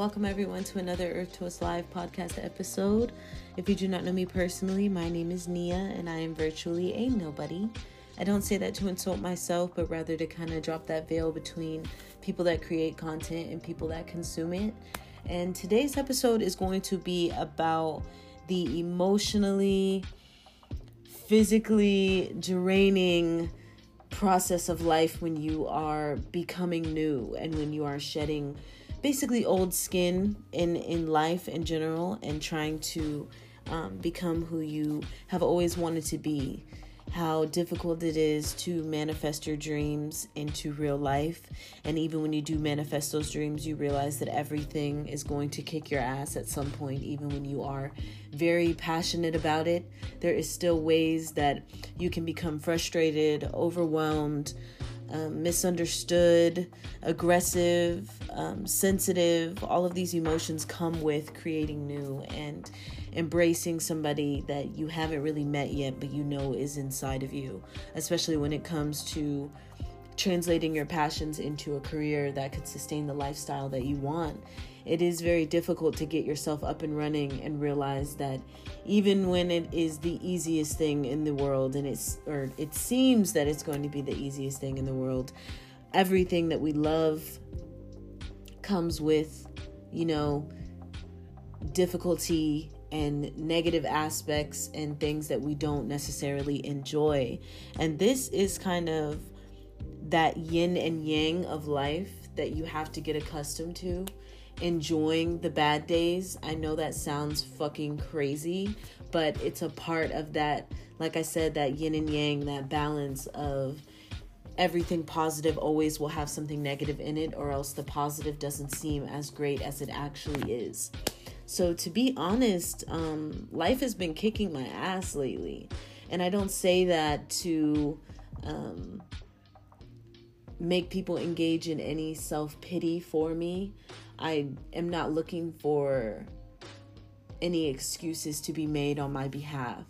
Welcome everyone to another Earth to Us Live podcast episode. If you do not know me personally, my name is Nia and I am virtually a nobody. I don't say that to insult myself, but rather to kind of drop that veil between people that create content and people that consume it. And today's episode is going to be about the emotionally, physically draining process of life when you are becoming new and when you are shedding basically old skin in in life in general and trying to um, become who you have always wanted to be how difficult it is to manifest your dreams into real life. And even when you do manifest those dreams, you realize that everything is going to kick your ass at some point, even when you are very passionate about it. There is still ways that you can become frustrated, overwhelmed, um, misunderstood, aggressive, um, sensitive. All of these emotions come with creating new and embracing somebody that you haven't really met yet, but you know is inside of you, especially when it comes to translating your passions into a career that could sustain the lifestyle that you want. It is very difficult to get yourself up and running and realize that even when it is the easiest thing in the world and it's or it seems that it's going to be the easiest thing in the world, everything that we love comes with, you know, difficulty and negative aspects and things that we don't necessarily enjoy. And this is kind of that yin and yang of life that you have to get accustomed to. Enjoying the bad days. I know that sounds fucking crazy, but it's a part of that, like I said, that yin and yang, that balance of everything positive always will have something negative in it, or else the positive doesn't seem as great as it actually is. So, to be honest, um, life has been kicking my ass lately. And I don't say that to um, make people engage in any self pity for me. I am not looking for any excuses to be made on my behalf.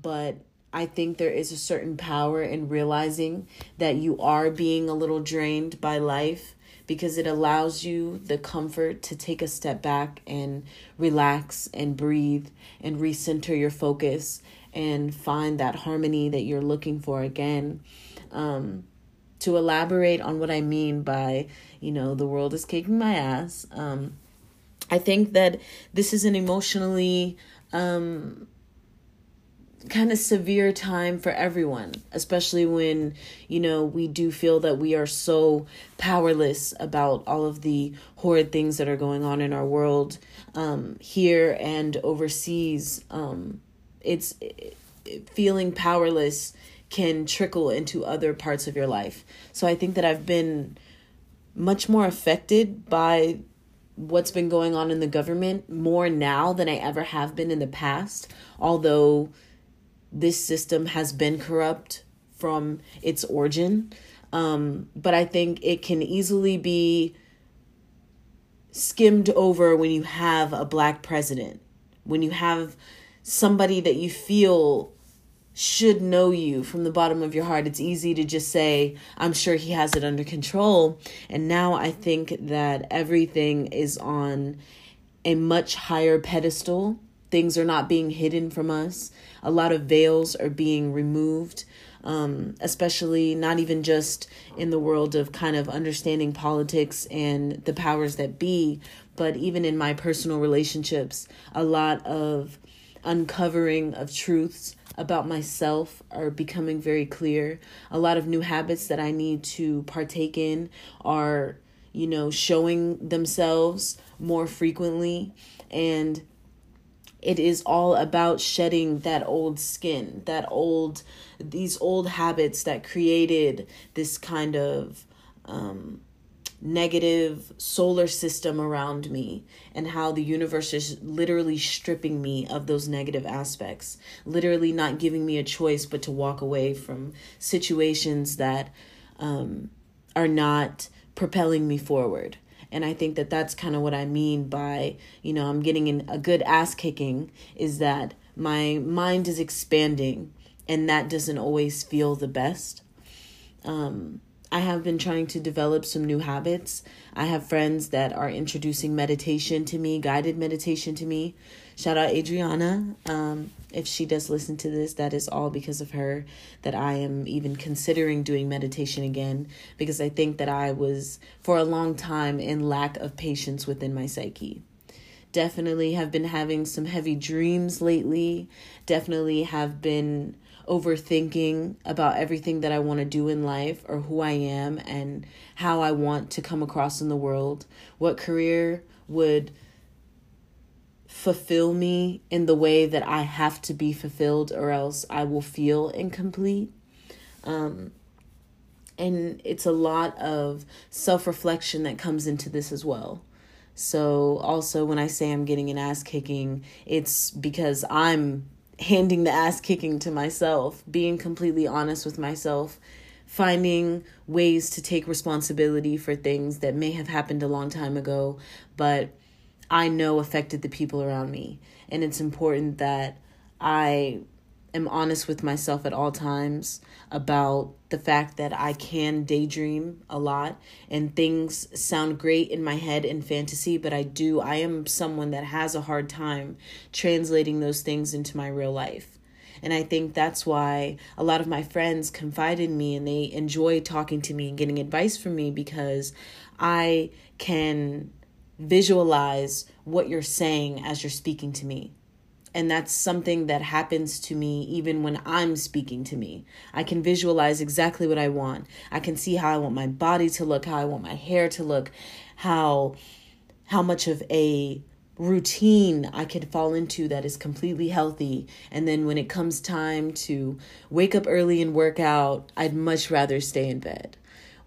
But I think there is a certain power in realizing that you are being a little drained by life because it allows you the comfort to take a step back and relax and breathe and recenter your focus and find that harmony that you're looking for again. Um, to elaborate on what I mean by, you know, the world is kicking my ass, um, I think that this is an emotionally um, kind of severe time for everyone, especially when, you know, we do feel that we are so powerless about all of the horrid things that are going on in our world um, here and overseas. Um, it's it, feeling powerless can trickle into other parts of your life. So I think that I've been much more affected by what's been going on in the government more now than I ever have been in the past. Although this system has been corrupt from its origin. Um, but I think it can easily be skimmed over when you have a black president, when you have somebody that you feel should know you from the bottom of your heart. It's easy to just say, I'm sure he has it under control. And now I think that everything is on a much higher pedestal things are not being hidden from us. A lot of veils are being removed, um, especially not even just in the world of kind of understanding politics and the powers that be, but even in my personal relationships, a lot of uncovering of truths about myself are becoming very clear. A lot of new habits that I need to partake in are, you know, showing themselves more frequently. And it is all about shedding that old skin, that old, these old habits that created this kind of um, negative solar system around me, and how the universe is literally stripping me of those negative aspects, literally not giving me a choice but to walk away from situations that um, are not propelling me forward. And I think that that's kind of what I mean by, you know, I'm getting in a good ass kicking is that my mind is expanding and that doesn't always feel the best. Um, I have been trying to develop some new habits. I have friends that are introducing meditation to me, guided meditation to me. Shout out Adriana. Um, if she does listen to this, that is all because of her that I am even considering doing meditation again because I think that I was for a long time in lack of patience within my psyche. Definitely have been having some heavy dreams lately. Definitely have been overthinking about everything that I want to do in life or who I am and how I want to come across in the world. What career would fulfill me in the way that I have to be fulfilled or else I will feel incomplete. Um, and it's a lot of self reflection that comes into this as well. So, also, when I say I'm getting an ass kicking, it's because I'm handing the ass kicking to myself, being completely honest with myself, finding ways to take responsibility for things that may have happened a long time ago, but I know affected the people around me. And it's important that I am honest with myself at all times about the fact that I can daydream a lot and things sound great in my head in fantasy, but I do, I am someone that has a hard time translating those things into my real life. And I think that's why a lot of my friends confide in me and they enjoy talking to me and getting advice from me because I can visualize what you're saying as you're speaking to me. And that's something that happens to me even when I'm speaking to me. I can visualize exactly what I want. I can see how I want my body to look, how I want my hair to look, how how much of a routine I could fall into that is completely healthy. And then when it comes time to wake up early and work out, I'd much rather stay in bed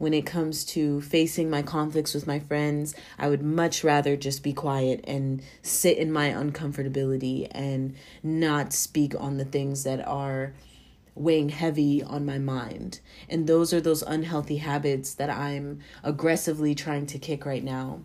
when it comes to facing my conflicts with my friends, I would much rather just be quiet and sit in my uncomfortability and not speak on the things that are weighing heavy on my mind. And those are those unhealthy habits that I'm aggressively trying to kick right now.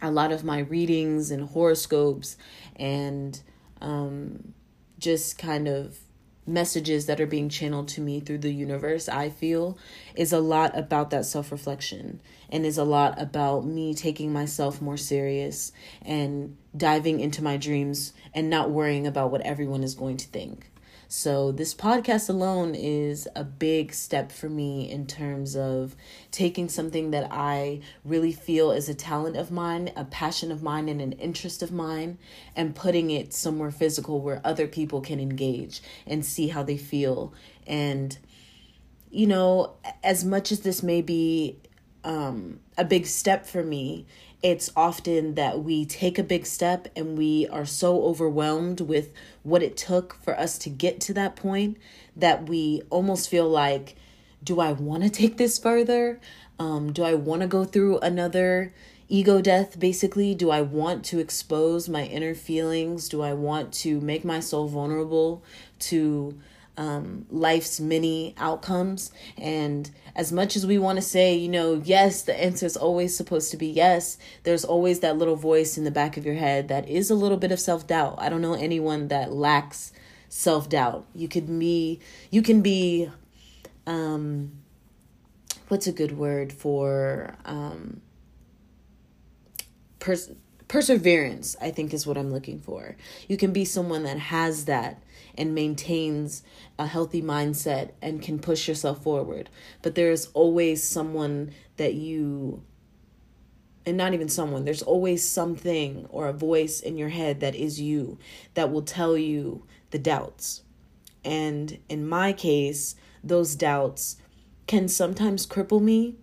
A lot of my readings and horoscopes and um, just kind of messages that are being channeled to me through the universe, I feel, is a lot about that self reflection and is a lot about me taking myself more serious and diving into my dreams and not worrying about what everyone is going to think. So, this podcast alone is a big step for me in terms of taking something that I really feel is a talent of mine, a passion of mine, and an interest of mine, and putting it somewhere physical where other people can engage and see how they feel. And, you know, as much as this may be um, a big step for me, it's often that we take a big step and we are so overwhelmed with what it took for us to get to that point that we almost feel like, do I want to take this further? Um, do I want to go through another ego death basically? Do I want to expose my inner feelings? Do I want to make my soul vulnerable to um, life's many outcomes. And as much as we want to say, you know, yes, the answer is always supposed to be yes, there's always that little voice in the back of your head that is a little bit of self doubt. I don't know anyone that lacks self doubt. You could be, you can be, um, what's a good word for, um, pers- perseverance, I think is what I'm looking for. You can be someone that has that and maintains a healthy mindset and can push yourself forward. But there's always someone that you and not even someone, there's always something or a voice in your head that is you that will tell you the doubts. And in my case, those doubts can sometimes cripple me,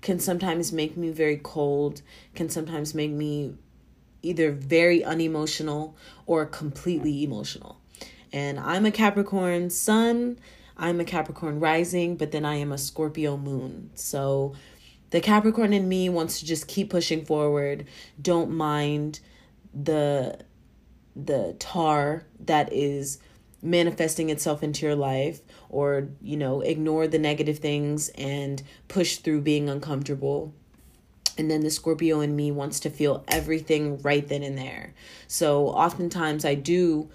can sometimes make me very cold, can sometimes make me either very unemotional or completely emotional. And I'm a Capricorn sun, I'm a Capricorn rising, but then I am a Scorpio moon. So the Capricorn in me wants to just keep pushing forward. Don't mind the the tar that is manifesting itself into your life or you know ignore the negative things and push through being uncomfortable and then the Scorpio in me wants to feel everything right then and there. So oftentimes I do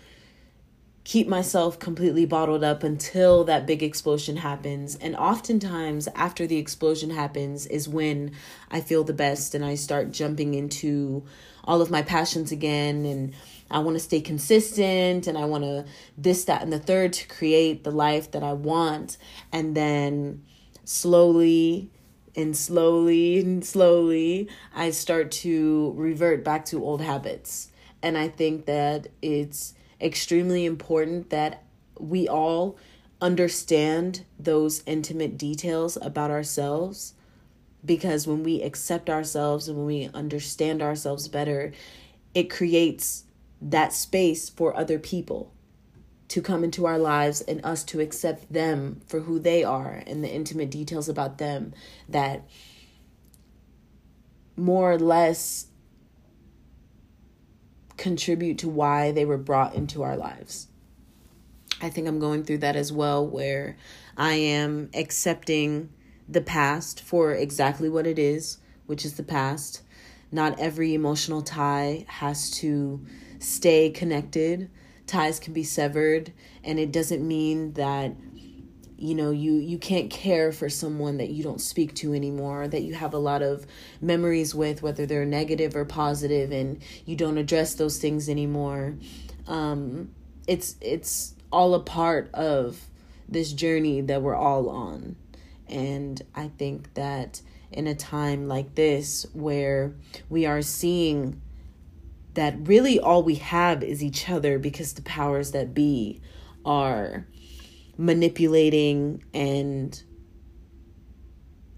keep myself completely bottled up until that big explosion happens. And oftentimes, after the explosion happens, is when I feel the best and I start jumping into all of my passions again. And I want to stay consistent and I want to this, that, and the third to create the life that I want. And then slowly, and slowly and slowly I start to revert back to old habits. And I think that it's extremely important that we all understand those intimate details about ourselves because when we accept ourselves and when we understand ourselves better, it creates that space for other people to come into our lives and us to accept them for who they are and the intimate details about them that more or less contribute to why they were brought into our lives. I think I'm going through that as well, where I am accepting the past for exactly what it is, which is the past. Not every emotional tie has to stay connected. Ties can be severed, and it doesn't mean that you know you you can't care for someone that you don't speak to anymore that you have a lot of memories with whether they're negative or positive and you don't address those things anymore. Um it's it's all a part of this journey that we're all on. And i think that in a time like this where we are seeing that really all we have is each other because the powers that be are manipulating and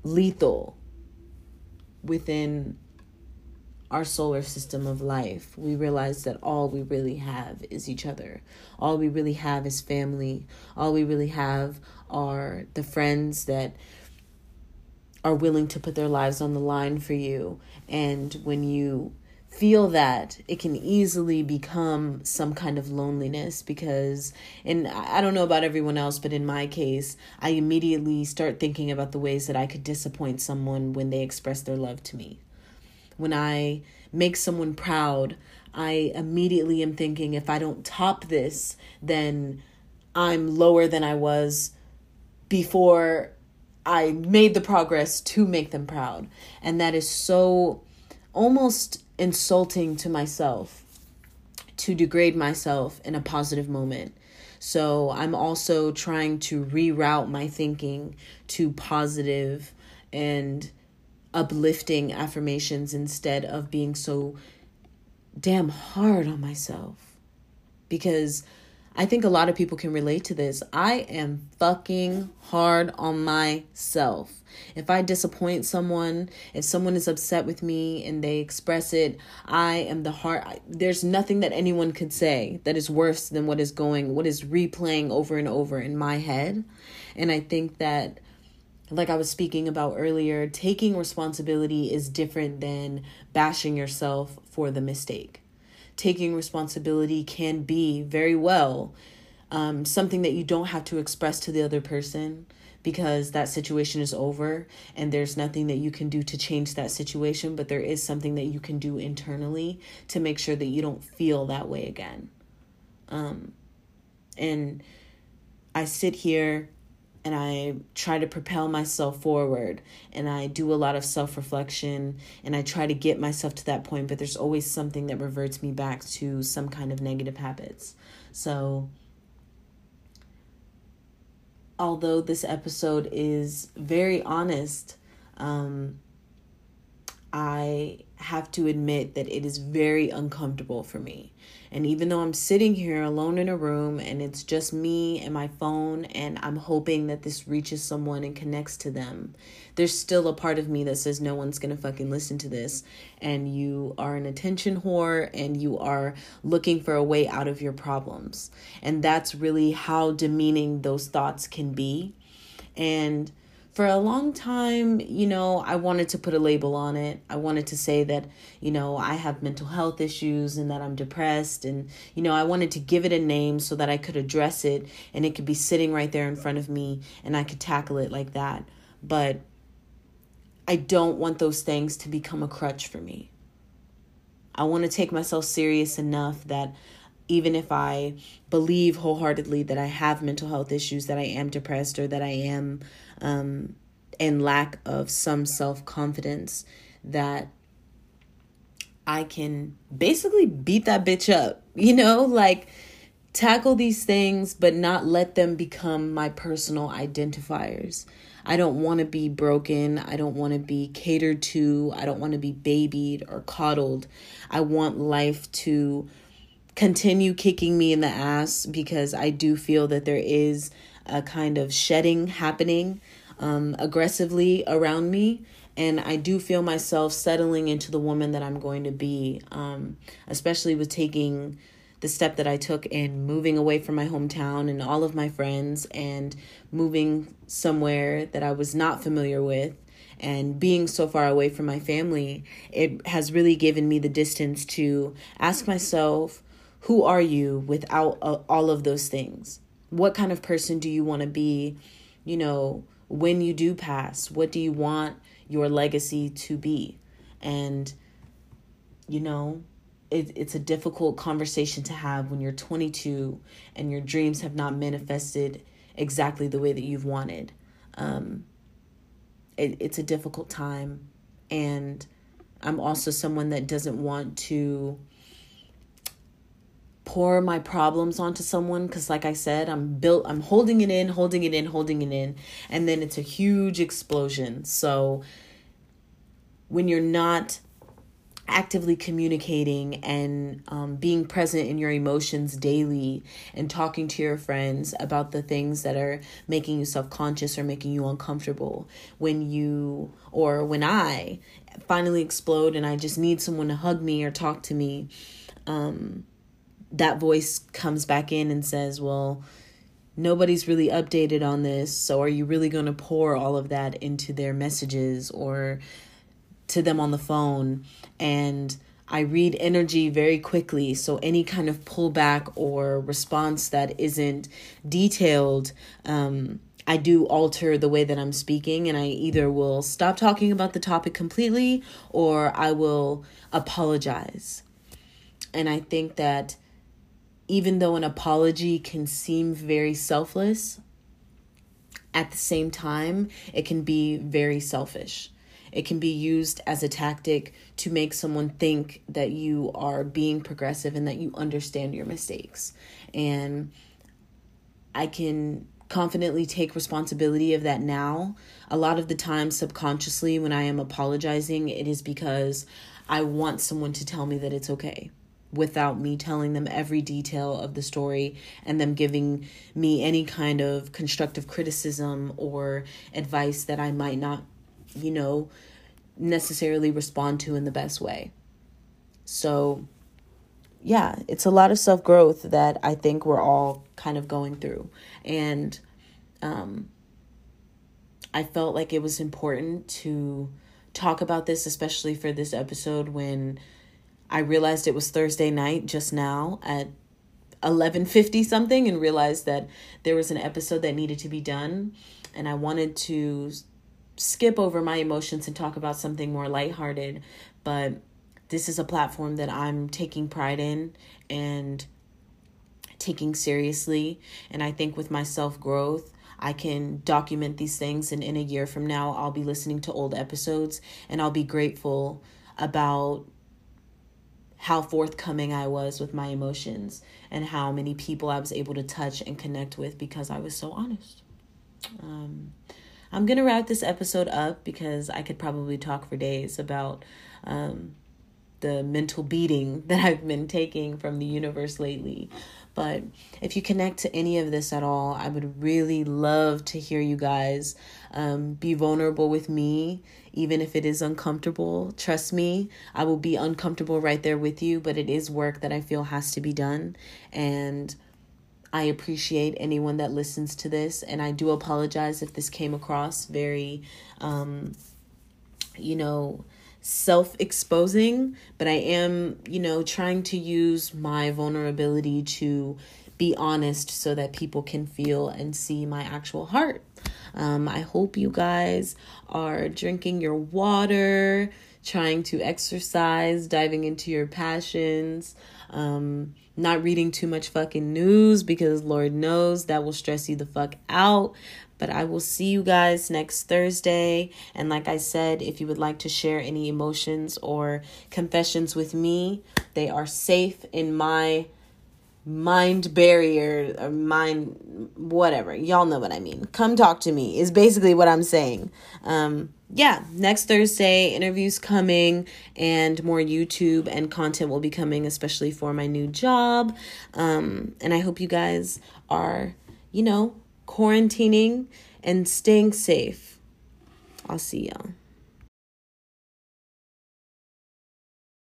lethal within our solar system of life, we realize that all we really have is each other. All we really have is family. All we really have are the friends that are willing to put their lives on the line for you. And when you feel that it can easily become some kind of loneliness because and I don't know about everyone else but in my case I immediately start thinking about the ways that I could disappoint someone when they express their love to me. When I make someone proud, I immediately am thinking if I don't top this then I'm lower than I was before I made the progress to make them proud. And that is so almost insulting to myself to degrade myself in a positive moment. So I'm also trying to reroute my thinking to positive and uplifting affirmations instead of being so damn hard on myself. Because I think a lot of people can relate to this. I am fucking hard on myself. If I disappoint someone, if someone is upset with me and they express it, I am the hard. There's nothing that anyone could say that is worse than what is going, what is replaying over and over in my head. And I think that like I was speaking about earlier, taking responsibility is different than bashing yourself for the mistake taking responsibility can be very well um, something that you don't have to express to the other person because that situation is over and there's nothing that you can do to change that situation, but there is something that you can do internally to make sure that you don't feel that way again. Um, and I sit here and I try to propel myself forward and I do a lot of self reflection and I try to get myself to that point, but there's always something that reverts me back to some kind of negative habits. So, although this episode is very honest, um, I have to admit that it is very uncomfortable for me. And even though I'm sitting here alone in a room and it's just me and my phone, and I'm hoping that this reaches someone and connects to them, there's still a part of me that says no one's gonna fucking listen to this. And you are an attention whore and you are looking for a way out of your problems. And that's really how demeaning those thoughts can be. And for a long time, you know, I wanted to put a label on it. I wanted to say that, you know, I have mental health issues and that I'm depressed. And, you know, I wanted to give it a name so that I could address it and it could be sitting right there in front of me and I could tackle it like that. But I don't want those things to become a crutch for me. I want to take myself serious enough that even if I believe wholeheartedly that I have mental health issues, that I am depressed, or that I am um, in lack of some self confidence, that I can basically beat that bitch up, you know, like tackle these things, but not let them become my personal identifiers. I don't want to be broken. I don't want to be catered to. I don't want to be babied or coddled. I want life to continue kicking me in the ass because I do feel that there is a kind of shedding happening um, aggressively around me. And I do feel myself settling into the woman that I'm going to be, um, especially with taking the step that I took in moving away from my hometown and all of my friends and moving somewhere that I was not familiar with and being so far away from my family, it has really given me the distance to ask myself, who are you without uh, all of those things? What kind of person do you want to be, you know, when you do pass? What do you want your legacy to be? And, you know, it, it's a difficult conversation to have when you're 22 and your dreams have not manifested exactly the way that you've wanted. Um, it, it's a difficult time. And I'm also someone that doesn't want to pour my problems onto someone because like i said i'm built i'm holding it in holding it in holding it in and then it's a huge explosion. So when you're not actively communicating and um, being present in your emotions daily and talking to your friends about the things that are making you self-conscious or making you uncomfortable when you or when i finally explode and i just need someone to hug me or talk to me um, that voice comes back in and says, Well, nobody's really updated on this. So are you really going to pour all of that into their messages or to them on the phone? And I read energy very quickly, so any kind of pullback or response that isn't detailed, um, I do alter the way that I'm speaking, and I either will stop talking about the topic completely or I will apologize. And I think that even though an apology can seem very selfless, at the same time, it can be very selfish. It can be used as a tactic to make someone think that you are being progressive and that you understand your mistakes. And I can confidently take responsibility of that now. A lot of the time, subconsciously, when I am apologizing, it is because I want someone to tell me that it's okay without me telling them every detail of the story and them giving me any kind of constructive criticism or advice that I might not, you know, necessarily respond to in the best way. So, yeah, it's a lot of self growth that I think we're all kind of going through. And um, I felt like it was important to talk about this, especially for this episode when I realized it was Thursday night just now at 11:50 something and realized that there was an episode that needed to be done. And I wanted to skip over my emotions and talk about something more lighthearted, but this is a platform that I'm taking pride in and taking seriously. And I think with my self-growth I can document these things. And in a year from now I'll be listening to old episodes and I'll be grateful about how forthcoming I was with my emotions and how many people I was able to touch and connect with because I was so honest. Um, I'm going to wrap this episode up because I could probably talk for days about um, the mental beating that I've been taking from the universe lately. But if you connect to any of this at all, I would really love to hear you guys um, be vulnerable with me, even if it is uncomfortable. Trust me, I will be uncomfortable right there with you, but it is work that I feel has to be done. And I appreciate anyone that listens to this. And I do apologize if this came across very, um, you know, self exposing, but I am, you know, trying to use my vulnerability to be honest so that people can feel and see my actual heart. Um, I hope you guys are drinking your water, trying to exercise, diving into your passions, um, not reading too much fucking news because Lord knows that will stress you the fuck out. But I will see you guys next Thursday. And like I said, if you would like to share any emotions or confessions with me, they are safe in my mind barrier or mind whatever y'all know what i mean come talk to me is basically what i'm saying um yeah next thursday interviews coming and more youtube and content will be coming especially for my new job. Um and i hope you guys are you know quarantining and staying safe. I'll see y'all